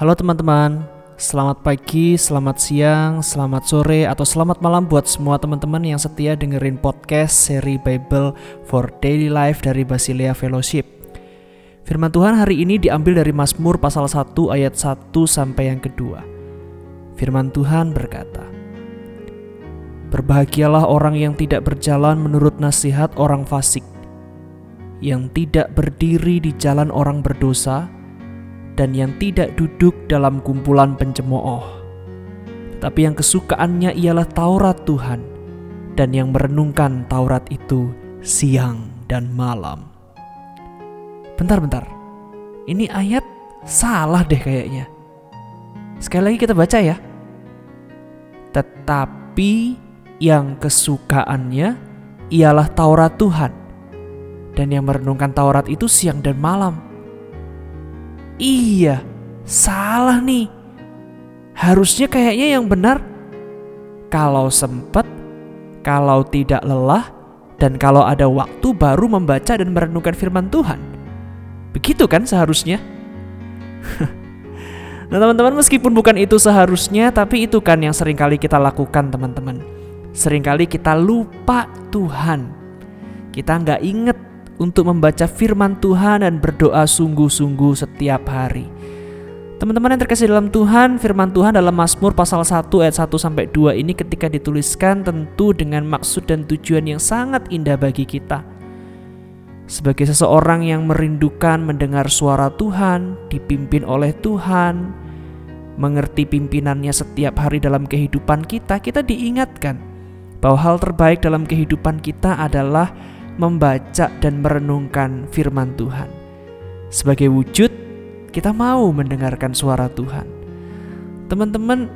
Halo teman-teman, selamat pagi, selamat siang, selamat sore, atau selamat malam buat semua teman-teman yang setia dengerin podcast seri Bible for Daily Life dari Basilia Fellowship. Firman Tuhan hari ini diambil dari Mazmur pasal 1 ayat 1 sampai yang kedua. Firman Tuhan berkata, Berbahagialah orang yang tidak berjalan menurut nasihat orang fasik, yang tidak berdiri di jalan orang berdosa, dan yang tidak duduk dalam kumpulan pencemooh. Tetapi yang kesukaannya ialah Taurat Tuhan, dan yang merenungkan Taurat itu siang dan malam. Bentar-bentar, ini ayat salah deh kayaknya. Sekali lagi kita baca ya. Tetapi yang kesukaannya ialah Taurat Tuhan, dan yang merenungkan Taurat itu siang dan malam. Iya, salah nih. Harusnya kayaknya yang benar kalau sempat, kalau tidak lelah, dan kalau ada waktu baru membaca dan merenungkan firman Tuhan. Begitu kan seharusnya? nah teman-teman meskipun bukan itu seharusnya, tapi itu kan yang sering kali kita lakukan teman-teman. Seringkali kita lupa Tuhan. Kita nggak inget untuk membaca firman Tuhan dan berdoa sungguh-sungguh setiap hari. Teman-teman yang terkasih dalam Tuhan, firman Tuhan dalam Mazmur pasal 1 ayat 1 sampai 2 ini ketika dituliskan tentu dengan maksud dan tujuan yang sangat indah bagi kita. Sebagai seseorang yang merindukan mendengar suara Tuhan, dipimpin oleh Tuhan, mengerti pimpinannya setiap hari dalam kehidupan kita, kita diingatkan bahwa hal terbaik dalam kehidupan kita adalah membaca dan merenungkan firman Tuhan. Sebagai wujud, kita mau mendengarkan suara Tuhan. Teman-teman,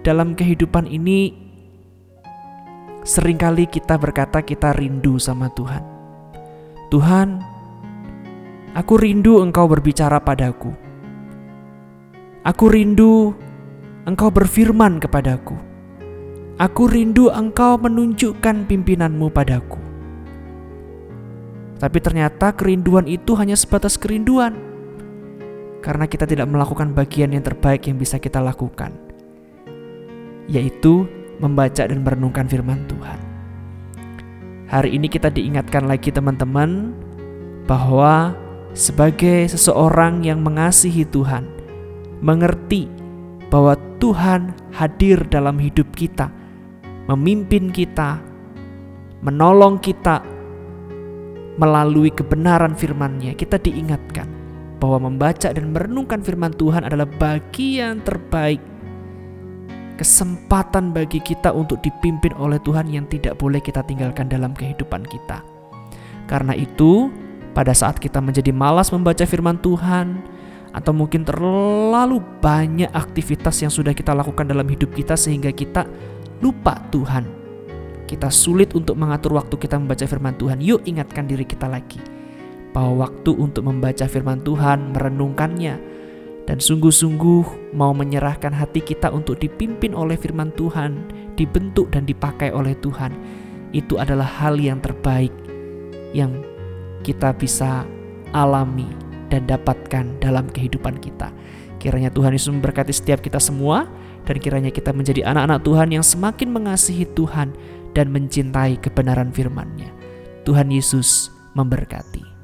dalam kehidupan ini sering kali kita berkata kita rindu sama Tuhan. Tuhan, aku rindu Engkau berbicara padaku. Aku rindu Engkau berfirman kepadaku. Aku rindu Engkau menunjukkan pimpinanmu padaku. Tapi ternyata kerinduan itu hanya sebatas kerinduan. Karena kita tidak melakukan bagian yang terbaik yang bisa kita lakukan. Yaitu membaca dan merenungkan firman Tuhan. Hari ini kita diingatkan lagi teman-teman bahwa sebagai seseorang yang mengasihi Tuhan, mengerti bahwa Tuhan hadir dalam hidup kita, memimpin kita, menolong kita melalui kebenaran firman-Nya kita diingatkan bahwa membaca dan merenungkan firman Tuhan adalah bagian terbaik kesempatan bagi kita untuk dipimpin oleh Tuhan yang tidak boleh kita tinggalkan dalam kehidupan kita. Karena itu, pada saat kita menjadi malas membaca firman Tuhan, atau mungkin terlalu banyak aktivitas yang sudah kita lakukan dalam hidup kita, sehingga kita lupa Tuhan kita sulit untuk mengatur waktu kita membaca firman Tuhan, yuk ingatkan diri kita lagi. Bahwa waktu untuk membaca firman Tuhan, merenungkannya, dan sungguh-sungguh mau menyerahkan hati kita untuk dipimpin oleh firman Tuhan, dibentuk dan dipakai oleh Tuhan, itu adalah hal yang terbaik yang kita bisa alami dan dapatkan dalam kehidupan kita. Kiranya Tuhan Yesus memberkati setiap kita semua dan kiranya kita menjadi anak-anak Tuhan yang semakin mengasihi Tuhan dan mencintai kebenaran firman-Nya. Tuhan Yesus memberkati.